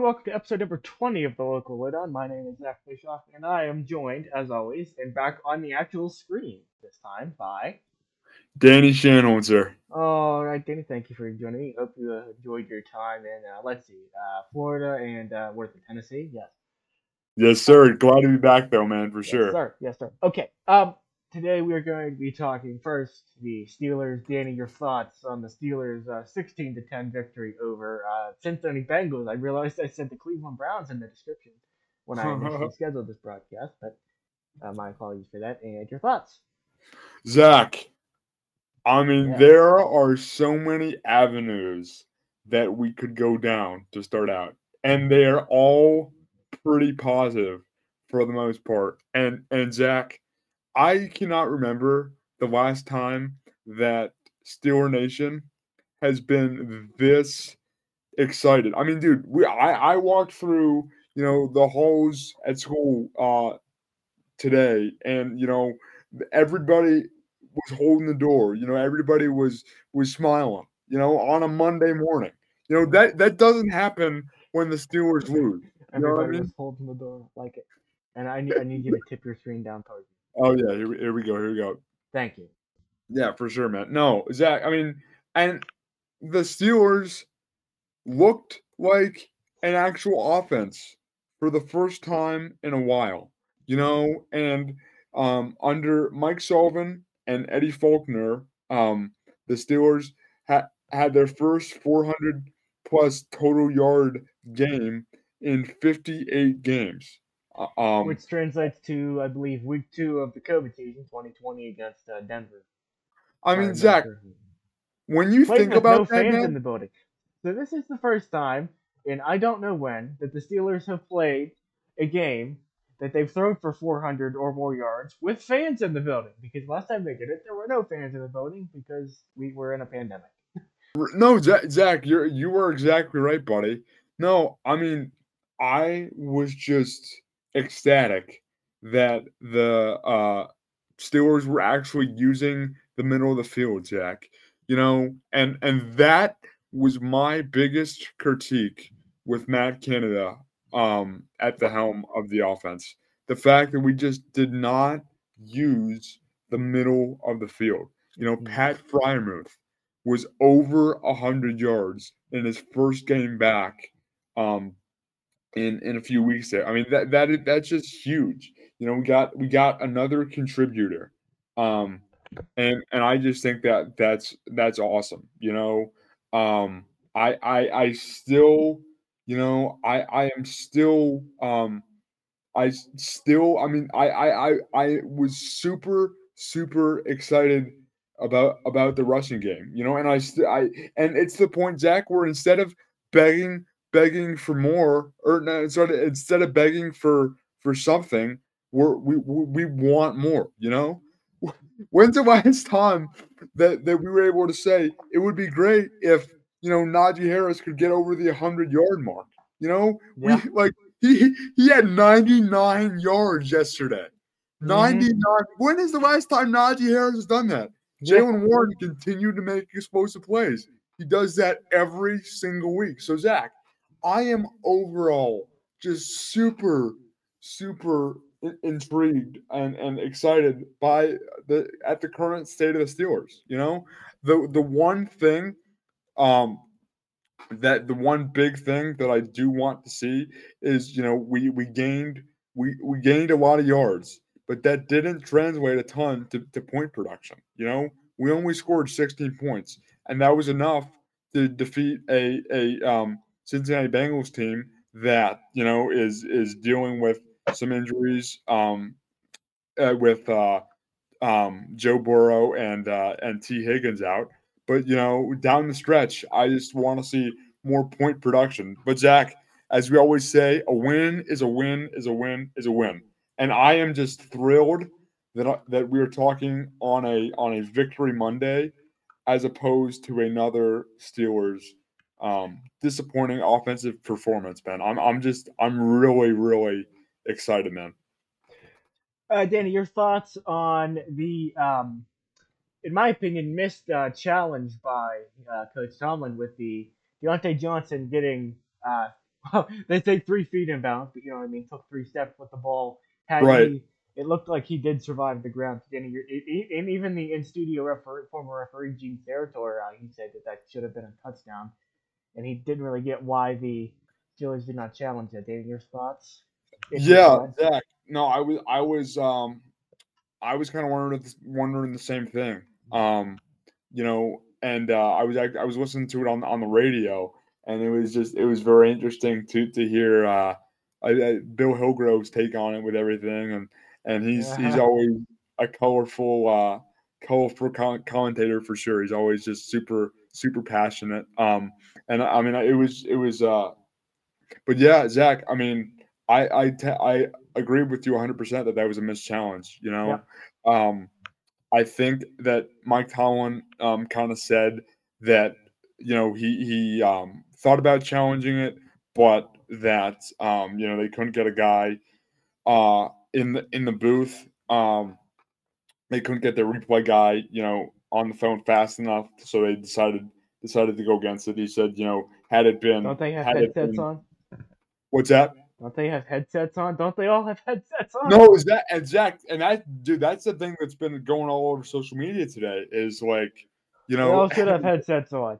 welcome to episode number 20 of the Local Lowdown. My name is Zach Bischoff, and I am joined, as always, and back on the actual screen this time by Danny Shanholzer. All right, Danny, thank you for joining me. Hope you uh, enjoyed your time in, uh, let's see, uh, Florida and uh, where's it, Tennessee? Yes. Yes, sir. Glad to be back, though, man, for Yes, sure. sir. Yes, sir. Okay. Um, today we are going to be talking first the Steelers. Danny, your thoughts on the Steelers' uh, 16 to 10 victory over uh, Cincinnati Bengals? I realized I said the Cleveland Browns in the description when I initially scheduled this broadcast, but uh, my apologies for that. And your thoughts? Zach, I mean, Yeah. there are so many avenues that we could go down to start out, and they are all pretty positive for the most part. And and Zach, I cannot remember the last time that Steeler Nation has been this excited. I mean, dude, we I, I walked through, you know, the halls at school uh today and you know everybody was holding the door. You know, everybody was was smiling. You know, on a Monday morning. You know that that doesn't happen when the Steelers lose. You know what I mean? holding the door like it. And I need, I need you to tip your screen down towards. Oh yeah, here, we- here we go. Here we go. Thank you. Yeah, for sure, man. No, Zach. I mean, and the Steelers looked like an actual offense for the first time in a while. You know, and um, under Mike Sullivan and Eddie Faulkner, um, the Steelers had had their first 400 plus total yard game in 58 games. Uh, Um, Which translates to, I believe, week two of the COVID season, 2020 against uh, Denver. I mean, Zach, when you think about no that, fans man, in the building. So this is the first time, and I don't know when, that the Steelers have played a game that they've thrown for 400 or more yards with fans in the building. Because last time they did it, there were no fans in the building because we were in a pandemic. No, Zach, Zach, you're you were exactly right, buddy. No, I mean, I was just ecstatic that the uh Steelers were actually using the middle of the field, Zach. You know, and and that was my biggest critique with Matt Canada um at the helm of the offense. The fact that we just did not use the middle of the field. You know, Mhm. Pat Freiermuth was over a hundred yards in his first game back um in in a few weeks there. I mean that that is, that's just huge. You know, we got we got another contributor. Um and and I just think that that's that's awesome, you know. Um I I I still, you know, I I am still um I still, I mean, I, I, I, I was super, super excited about about the rushing game, you know, and I, I, and it's the point, Zach, where instead of begging, begging for more, or no, instead of, instead of begging for for something, we're we we we want more, you know. When's the last time that that we were able to say it would be great if you know Najee Harris could get over the hundred yard mark? You know, Yeah. we like he he had 99 yards yesterday. Mhm. 99. When is the last time Najee Harris has done that? Yeah. Jaylen Warren continued to make explosive plays. He does that every single week. So Zach, I am overall just super, super in- intrigued and, and excited by the at the current state of the Steelers. You know, the the one thing um that the one big thing that I do want to see is you know we we gained we we gained a lot of yards, but that didn't translate a ton to, to point production. You know, we only scored 16 points, and that was enough to defeat a a um, Cincinnati Bengals team that you know is is dealing with some injuries um, uh, with uh, um, Joe Burrow and uh, and Tee Higgins out. But you know, down the stretch, I just want to see more point production. But Zach, as we always say, a win is a win is a win is a win, and I am just thrilled that I- that we are talking on a on a victory Monday, as opposed to another Steelers um, disappointing offensive performance. Man, I'm I'm just I'm really really excited, man. Uh, Danny, your thoughts on the, um, in my opinion, missed uh, challenge by uh, Coach Tomlin with the Diontae Johnson getting uh, well, they say three feet inbounds, but you know what I mean. Took three steps with the ball. Had Right. he, it looked like he did survive the ground. He- and even the in studio referee, former referee Gene Steratore, uh, he said that that should have been a touchdown, and he didn't really get why the Steelers did not challenge it. Danny, your thoughts? If Yeah, Zach. No, I was, I was, um, I was kind of wondering, wondering the same thing. Um, you know, and uh, I was, act- I was listening to it on on the radio, and it was just, it was very interesting to to hear uh, I, I, Bill Hillgrove's take on it with everything, and and he's he's always a colorful, uh, colorful commentator for sure. He's always just super, super passionate. Um, and I mean, it was, it was, uh, but yeah, Zach. I mean, I I te- I agree with you 100% that that was a missed challenge. You know, um, I think that Mike Tomlin um, kind of said that you know he he um, thought about challenging it, but that um, you know they couldn't get a guy uh, in the in the booth. Um, they couldn't get their replay guy, you know, on the phone fast enough, so they decided decided to go against it. He said, you know, had it been Don't they have had headsets been- on? what's that? Don't they have headsets on? Don't they all have headsets on? No, is that and Zach and that dude? That's the thing that's been going all over social media today. Is like, you they know, all should have headsets on.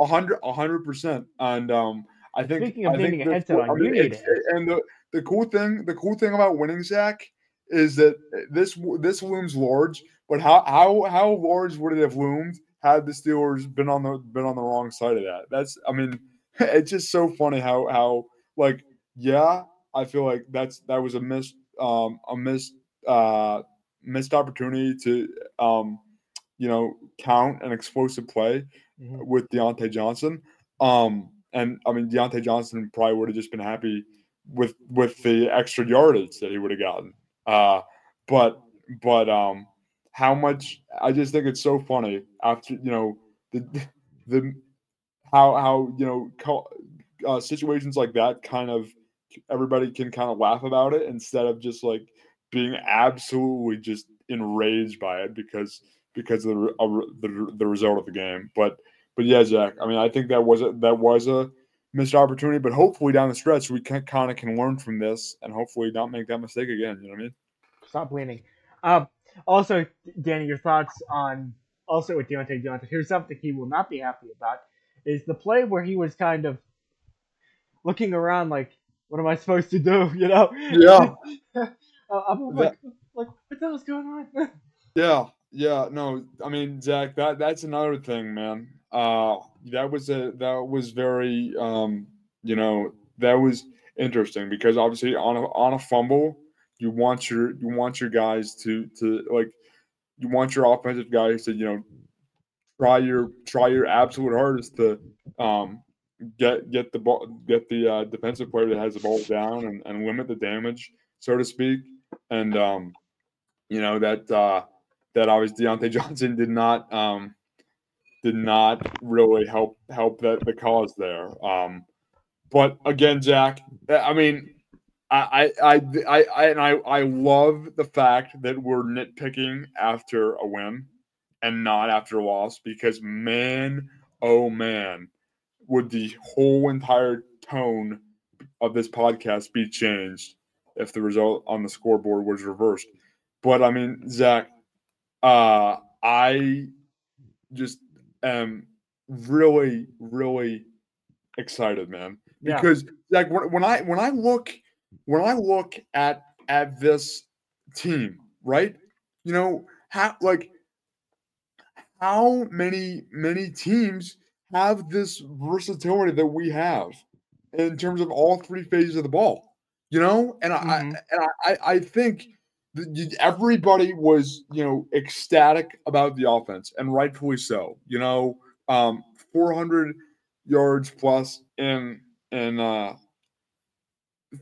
a hundred, a hundred percent. And um, I think Speaking of I think needing a headset on, I you mean, need it's- a And the the cool thing, the cool thing about winning, Zach, is that this this looms large. But how how how large would it have loomed had the Steelers been on the been on the wrong side of that? That's I mean, it's just so funny how how like yeah, I feel like that's that was a missed um a missed uh missed opportunity to um you know count an explosive play Mhm. with Diontae Johnson. Um, and I mean Diontae Johnson probably would have just been happy with with the extra yardage that he would have gotten. Uh, but but um, how much? I just think it's so funny after you know the the how how you know uh, situations like that kind of everybody can kind of laugh about it instead of just like being absolutely just enraged by it because because of the the, the result of the game. But but yeah, Zach. I mean, I think that was a that was a missed opportunity. But hopefully down the stretch, we can kind of can learn from this and hopefully not make that mistake again. You know what I mean? Stop leaning. Um, also, Danny, your thoughts on also with Diontae Johnson. Here's something he will not be happy about: is the play where he was kind of looking around like, "What am I supposed to do?" You know? Yeah. Uh, I'm like, like, what the hell's going on? Yeah, yeah. No, I mean, Zach, that that's another thing, man. Uh, that was a that was very um, you know, that was interesting because obviously on a on a fumble, you want your you want your guys to to like you want your offensive guys to you know try your try your absolute hardest to um get get the ball get the uh, defensive player that has the ball down and, and limit the damage so to speak. And um you know that uh that obviously Diontae Johnson did not um did not really help help that the cause there. Um but again, Jack, I mean I I I, I, I and I, I love the fact that we're nitpicking after a win and not after a loss because man, oh man, would the whole entire tone of this podcast be changed if the result on the scoreboard was reversed. But I mean, Zach, uh, I just am really, really excited, man. Yeah. Because like when, when I when I look when I look at at this team, right? You know how like how many many teams have this versatility that we have in terms of all three phases of the ball. You know, and I Mhm. and I, I- I think everybody was you know ecstatic about the offense, and rightfully so. You know, um, 400 yards plus in in uh,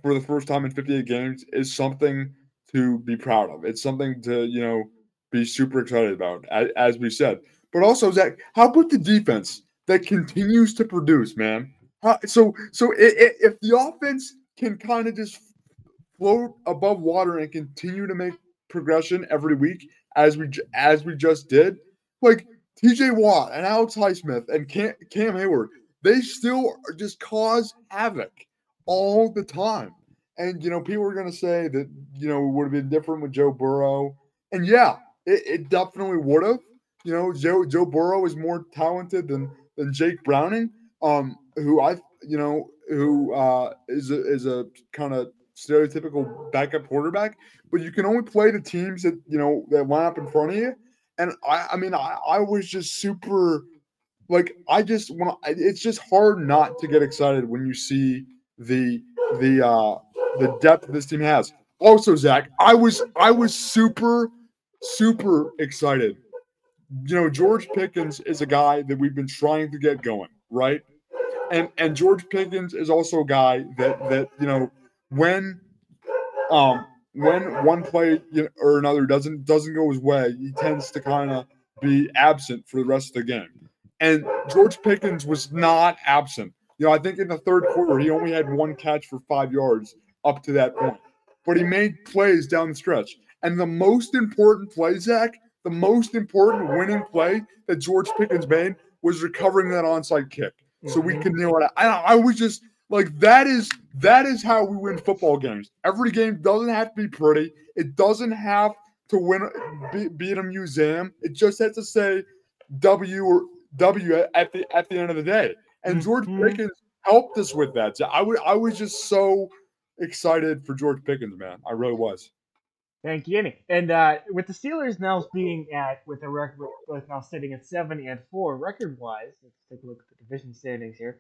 for the first time in 58 games is something to be proud of. It's something to you know be super excited about, as, as we said. But also, Zach, how about the defense that continues to produce, man? How, so, so i- i- if the offense can kind of just float above water and continue to make progression every week, as we as we just did, like T.J. Watt and Alex Highsmith and Cam, Cam Heyward, they still just cause havoc all the time. And you know, people are going to say that you know it would have been different with Joe Burrow, and yeah, it, it definitely would have. You know, Joe Joe Burrow is more talented than than Jake Browning, um, who I you know who uh, is a, is a kind of stereotypical backup quarterback. But you can only play the teams that you know that line up in front of you. And I, I mean, I, I was just super, like, I just want. It's just hard not to get excited when you see the the uh the depth this team has. Also, Zach, I was I was super super excited. You know, George Pickens is a guy that we've been trying to get going, right? And and George Pickens is also a guy that that you know when um when one play or another doesn't doesn't go his way, he tends to kind of be absent for the rest of the game. And George Pickens was not absent. You know, I think in the third quarter he only had one catch for five yards up to that point, but he made plays down the stretch. And the most important play, Zach, the most important winning play that George Pickens made was recovering that onside kick, so we mm-hmm. can nail it. I, I was just like that is that is how we win football games. Every game doesn't have to be pretty. It doesn't have to win be, beat a museum. It just has to say W or W at the at the end of the day. And George mm-hmm. Pickens helped us with that. So I would I was just so excited for George Pickens, man. I really was. Thank you, Danny. And uh, with the Steelers now being at with a record with now sitting at seven and four record wise, let's take a look at the division standings here.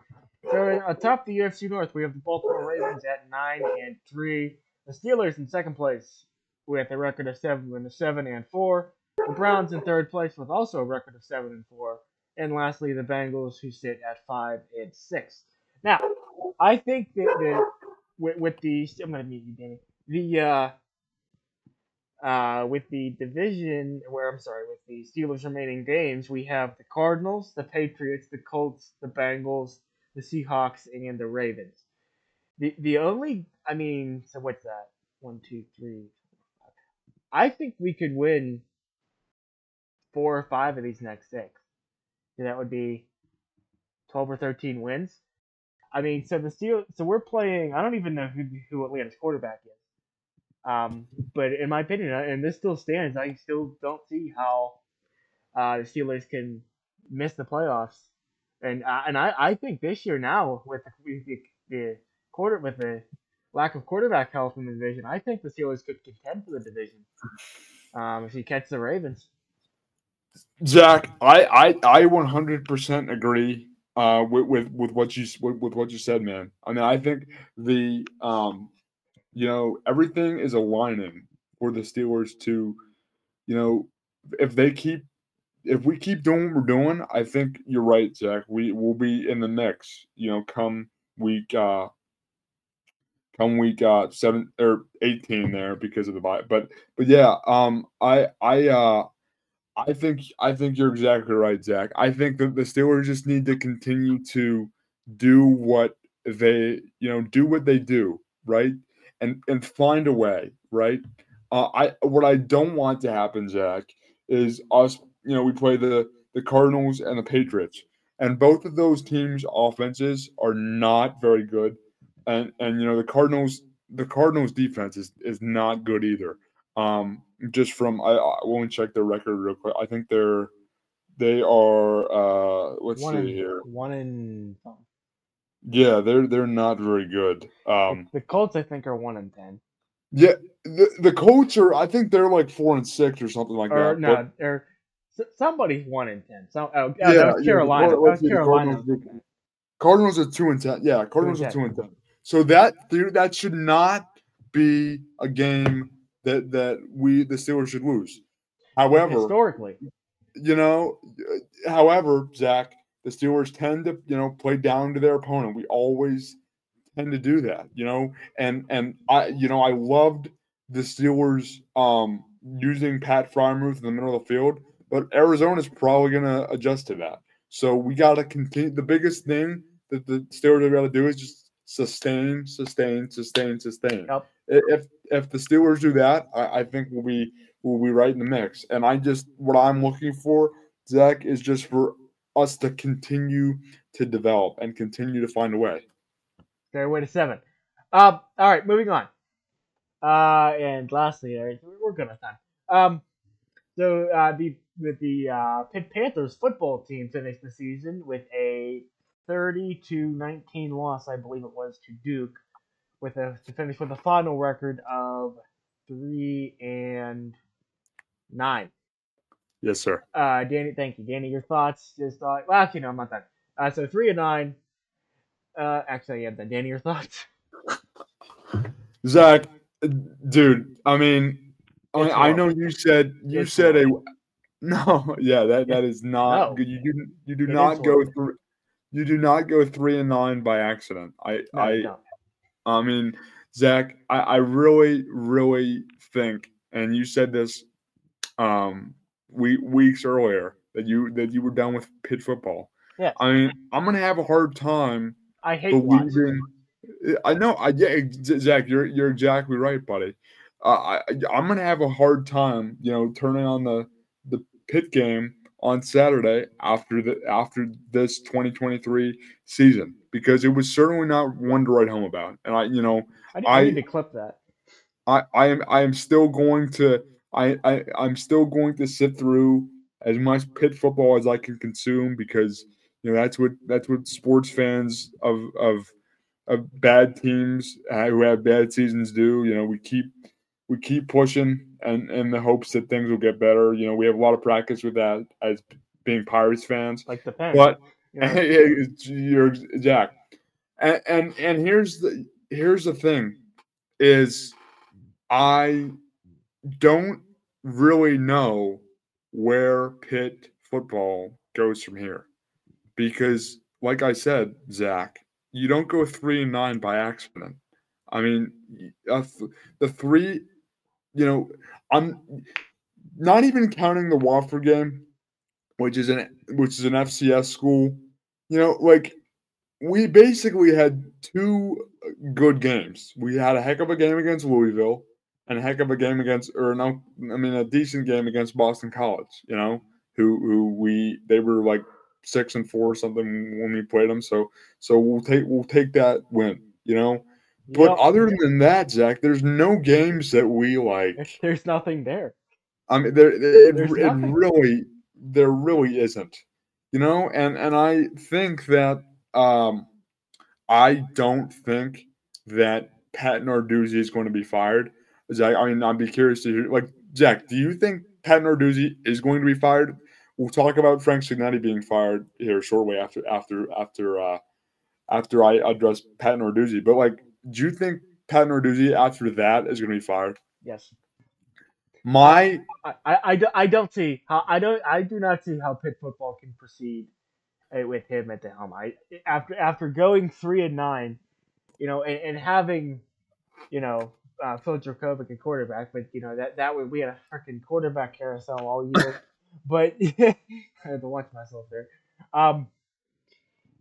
So atop the AFC North, we have the Baltimore Ravens at nine and three. The Steelers in second place with a record of seven and seven and four. The Browns in third place with also a record of seven and four. And lastly, the Bengals who sit at five and six. Now, I think that, that with, with the I'm gonna meet you, Danny. The uh, uh, with the division, where I'm sorry, with the Steelers' remaining games, we have the Cardinals, the Patriots, the Colts, the Bengals, the Seahawks, and the Ravens. The the only, I mean, so what's that? One, two, three. I think we could win four or five of these next six. that would be twelve or thirteen wins. I mean, so the Steel, so we're playing. I don't even know who who Atlanta's quarterback is. Um, but in my opinion, uh, and this still stands, I still don't see how uh, the Steelers can miss the playoffs. And uh, and I, I think this year now with the, the, quarter with the lack of quarterback health in the division, I think the Steelers could contend for the division um, if you catch the Ravens. Zach, I I, I 100% agree uh, with, with with what you with, with what you said, man. I mean, I think the um you know, everything is aligning for the Steelers to, you know, if they keep if we keep doing what we're doing, I think you're right, Zach. We will be in the mix, you know, come week uh come week uh seven or eighteen there because of the bye. But but yeah, um I I uh I think I think you're exactly right, Zach. I think that the Steelers just need to continue to do what they you know do what they do, right? And and find a way, right? Uh, I what I don't want to happen, Zach, is us. You know, we play the the Cardinals and the Patriots, and both of those teams' offenses are not very good, and and you know the Cardinals the Cardinals defense is is not good either. Um, just from I, I won't check their record real quick. I think they're they are uh let's one see in, here one in yeah, they're they're not very good. Um, the Colts, I think, are one and ten. Yeah, the the Colts are. I think they're like four and six or something like or, that. No, but, or somebody's one and ten. So oh, yeah, that was Carolina. Yeah, that was Carolina. Cardinals, Cardinals are two and ten. Yeah, Cardinals are two and ten. So that that should not be a game that that we the Steelers should lose. However, historically, you know, however, Zach, the Steelers tend to, you know, play down to their opponent. We always tend to do that, you know. And and I, you know, I loved the Steelers um using Pat Freiermuth in the middle of the field, but Arizona's probably going to adjust to that. So we got to continue. The biggest thing that the Steelers have got to do is just sustain, sustain, sustain, sustain. Yep. If if the Steelers do that, I, I think we'll be we'll be right in the mix. And I just what I'm looking for, Zach, is just for us to continue to develop and continue to find a way. way to seven. Um, all right, moving on. Uh, and lastly, we're good on time. Um, so uh, the with the uh, Pitt Panthers football team finished the season with a 30 to 19 loss, I believe it was, to Duke, with a to finish with a final record of three and nine. Yes, sir. Uh, Danny, thank you, Danny. Your thoughts? Just uh, well, actually, no, I'm not done. Uh, so three and nine. Uh, actually, yeah, then Danny, your thoughts? Zach, dude, I mean, I, It's I know you said you It's said a no, yeah, that that is not No. good. You do you do It not go through you do not go three and nine by accident. I No, I no. I mean, Zach, I, I really, really think, and you said this um we weeks earlier that you that you were done with Pitt football. Yeah, I mean, I'm gonna have a hard time I hate believing. I know. I yeah, Zach, you're you're exactly right, buddy. Uh, I I- I'm gonna have a hard time, you know, turning on the the Pitt game on Saturday after the after this 2023 season because it was certainly not one to write home about. And I, you know, I, I need to clip that. I I am I am still going to I I I'm still going to sit through as much Pitt football as I can consume because you know that's what that's what sports fans of of of bad teams who have bad seasons do. You know, we keep we keep pushing and in the hopes that things will get better. You know, we have a lot of practice with that as being Pirates fans. Like the pen. But know, you're Jack. And, and and here's the here's the thing is I don't really know where Pitt football goes from here. Because like I said, Zach, you don't go three and nine by accident. I mean, uh, the three, you know, I'm not even counting the Wofford game, which is an which is an FCS school. You know, like we basically had two good games. We had a heck of a game against Louisville and a heck of a game against, or no, I mean a decent game against Boston College. You know, who who we they were like six and four or something when we played them. So so we'll take we'll take that win. You know, but yep, other than that, Zach, there's no games that we like. there's- nothing there. I mean, there it, it really there really isn't, you know. And and I think that um, I don't think that Pat Narduzzi is going to be fired. Zach, I mean, I'd be curious to hear. Like, Zach, do you think Pat Narduzzi is going to be fired? We'll talk about Frank Cignetti being fired here shortly after after after uh, after I address Pat Narduzzi. But like, do you think Pat Narduzzi after that is going to be fired? Yes. My I, I, I, I don't see how I don't I do not see how Pitt football can proceed uh, with him at the helm. I after after going three and nine, you know, and, and having, you know, uh, Phil Jurkovec at quarterback, but you know that that way we had a freaking quarterback carousel all year. but I had to watch myself there. Um,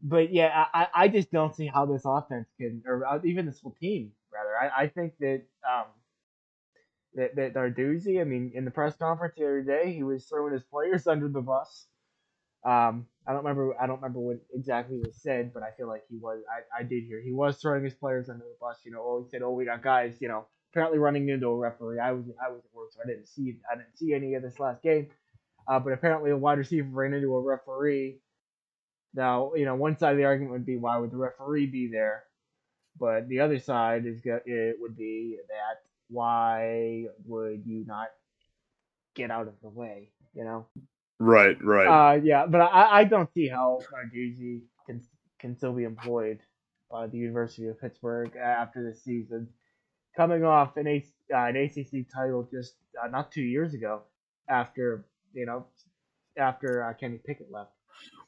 but yeah, I, I just don't see how this offense can, or uh, even this whole team, rather. I, I think that um, that that Narduzzi, I mean, in the press conference the other day, he was throwing his players under the bus. Um, I don't remember. I don't remember what exactly was said, but I feel like he was. I, I did hear he was throwing his players under the bus. You know, oh, he said, "Oh, we got guys." You know, apparently running into a referee. I was I was at work, so I didn't see I didn't see any of this last game. Uh, but apparently, a wide receiver ran into a referee. Now, you know, one side of the argument would be why would the referee be there, but the other side is it would be that why would you not get out of the way? You know. Right, right. Uh, yeah, but I, I don't see how Narduzzi can can still be employed by the University of Pittsburgh after this season, coming off an, A, uh, an ACC title just uh, not two years ago, after you know, after uh, Kenny Pickett left.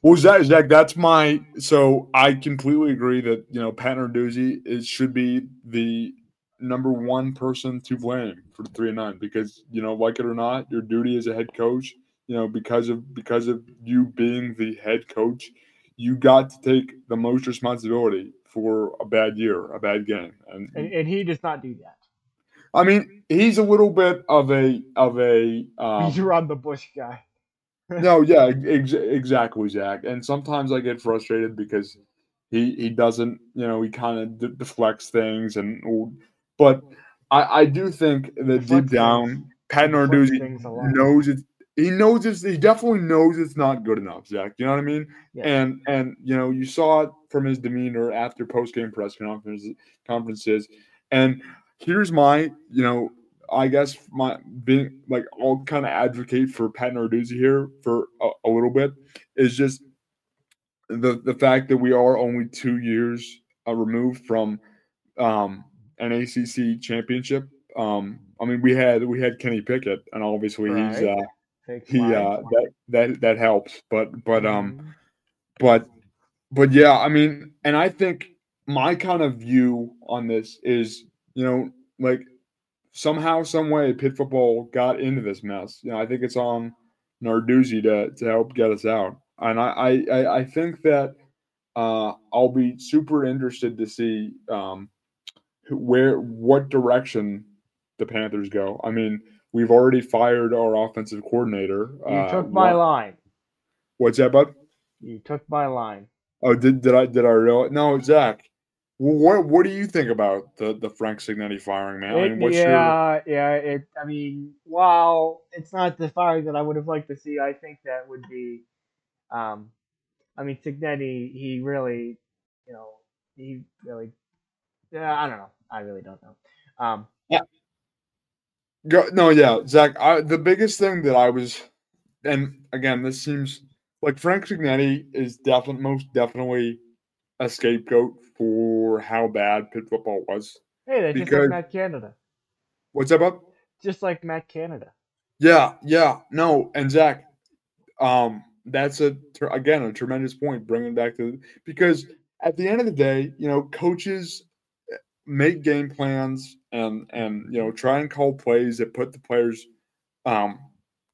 Well, Zach, Zach, that's my. So I completely agree that you know Pat Narduzzi is should be the number one person to blame for the three and nine because you know, like it or not, your duty as a head coach, you know, because of because of you being the head coach, you got to take the most responsibility for a bad year, a bad game, and, And, and he does not do that. I mean, he's a little bit of a of a. Um, He's around the bush guy. no, yeah, ex- exactly, Zach. And sometimes I get frustrated because, He he doesn't, you know, he kind of de- deflects things, and but I I do think that deep down. Pat Narduzzi things a lot. knows it. He knows it's. He definitely knows it's not good enough, Zach. You know what I mean? Yeah. And and you know you saw it from his demeanor after post game press conferences conferences. And here's my, you know, I guess my being like I'll kind of advocate for Pat Narduzzi here for a, a little bit is just the the fact that we are only two years uh, removed from um, an ACC championship. Um, I mean, we had we had Kenny Pickett, and obviously he's uh, Fake he uh, that that that helps. But but um Mhm. but but yeah, I mean, and I think my kind of view on this is, you know, like somehow, some way, Pitt football got into this mess. You know, I think it's on Narduzzi to to help get us out, and I I I- I think that uh, I'll be super interested to see um, where what direction the Panthers go. I mean, we've already fired our offensive coordinator. You uh, took my what- line. What's that, bud? You took my line. Oh, did did I did I really? No, Zach. What what do you think about the the Frank Cignetti firing, man? I mean, what's your yeah, yeah. It. I mean, while it's not the firing that I would have liked to see, I think that would be. Um, I mean, Cignetti, he really, you know, he really. Yeah, I don't know. I really don't know. Um, Go, no, yeah, Zach. I, the biggest thing that I was, and again, this seems like Frank Cignetti is definitely most definitely a scapegoat for how bad Pitt football was. hey, just Because- like Matt Canada. What's up, bud? Just like Matt Canada. Yeah, yeah, no, and Zach, um, that's a again a tremendous point. Bringing back to because at the end of the day, you know, coaches eh, make game plans and and you know try and call plays that put the players um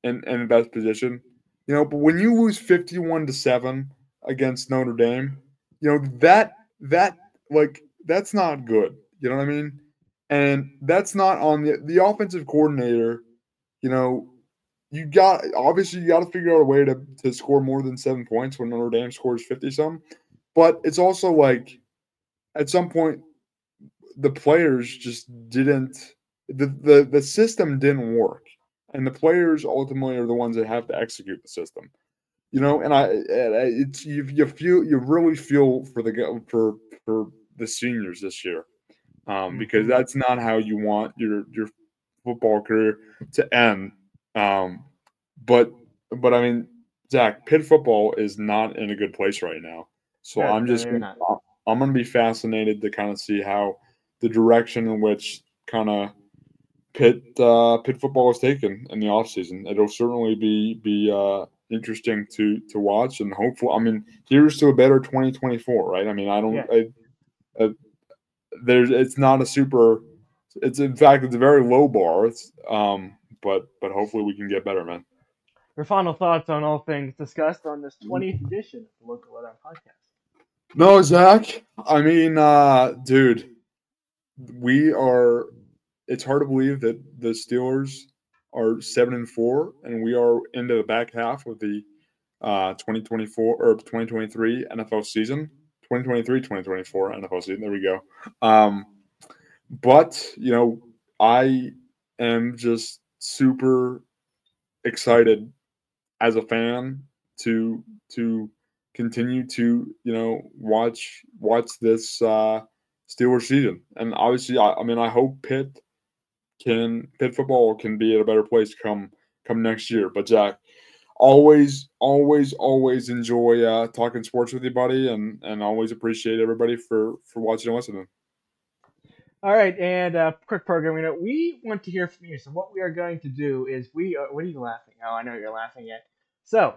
in in the best position. You know, but when you lose fifty-one to seven against Notre Dame, you know that that like that's not good. You know what I mean? And that's not on the the offensive coordinator you know, you got obviously you got to figure out a way to to score more than seven points when Notre Dame scores fifty some. But it's also like at some point the players just didn't the the the system didn't work, and the players ultimately are the ones that have to execute the system. You know, and I and I- it's you you feel you really feel for the go- for for the seniors this year. Um, because Mhm. that's not how you want your your football career to end. Um, but but I mean, Zach, Pitt football is not in a good place right now. So No, I'm just they're gonna. I'm going to be fascinated to kind of see how the direction in which kind of Pitt uh, Pitt football is taken in the offseason. It'll certainly be be uh, interesting to to watch and hopefully. I mean, here's to a better 2024, right? I mean, I don't. Yeah. I, uh, there's it's not a super it's in fact it's a very low bar it's um but but hopefully we can get better man Your final thoughts on all things discussed on this 20th edition of the Local Lowdown Podcast. no zach i mean uh dude we are it's hard to believe that the steelers are seven and four and we are into the back half of the uh 2024 or 2023 nfl season. 2023 2024 nfl season. There we go. Um but you know i am just super excited as a fan to to continue to you know watch watch this uh Steelers season and obviously I, I mean I hope Pitt can Pitt football can be at a better place come come next year but Jack, always always always enjoy uh talking sports with you buddy and and always appreciate everybody for for watching and listening All right, and uh, quick programming note. We want to hear from you. So what we are going to do is we. Are, what are you laughing? Oh, I know you're laughing at. So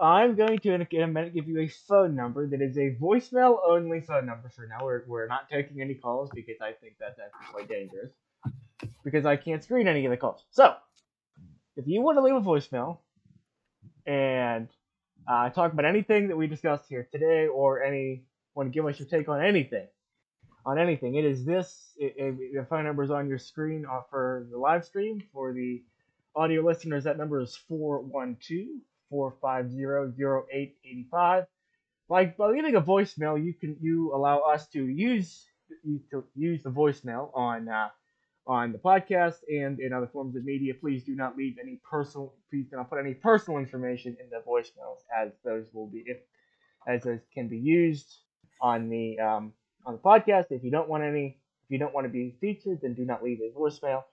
I'm going to in a, in a minute give you a phone number that is a voicemail only phone number for now. We're, we're not taking any calls because I think that that's quite dangerous because I can't screen any of the calls. So if you want to leave a voicemail and uh, talk about anything that we discussed here today or any want to give us your take on anything on anything. It is this. It, it- the phone number is on your screen uh, for the live stream. For the audio listeners, that number is 412 450 0885. Like by leaving a voicemail, you can you allow us to use you to use the voicemail on uh, on the podcast and in other forms of media. Please do not leave any personal. Please do not put any personal information in the voicemails, as those will be if as those can be used on the um, on the podcast. If you don't want any, if you don't want to be featured, then do not leave a voicemail.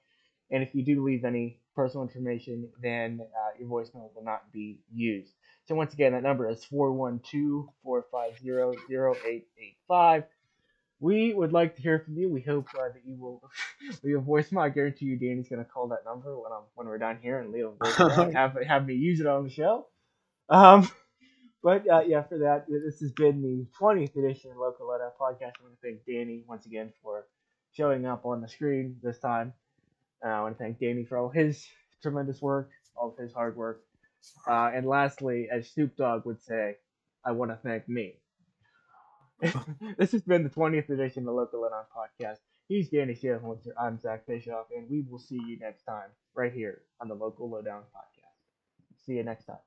And if you do leave any personal information, then uh, your voicemail will not be used. So once again, that number is 412-450-0885. We would like to hear from you. We hope uh, that you will leave a voicemail. I guarantee you Danny's going to call that number when, I'm, when we're done here and leave a voicemail have, have me use it on the show. Um, but uh, yeah, for that, this has been the 20th edition of Local Lowdown Podcast. I want to thank Danny once again for showing up on the screen this time. Uh, I want to thank Danny for all his tremendous work, all of his hard work. Uh, and lastly, as Snoop Dogg would say, I want to thank me. this has been the 20th edition of the Local Lowdown Podcast. He's Danny Shailholzer. I'm Zach Bischoff, and we will see you next time right here on the Local Lowdown Podcast. See you next time.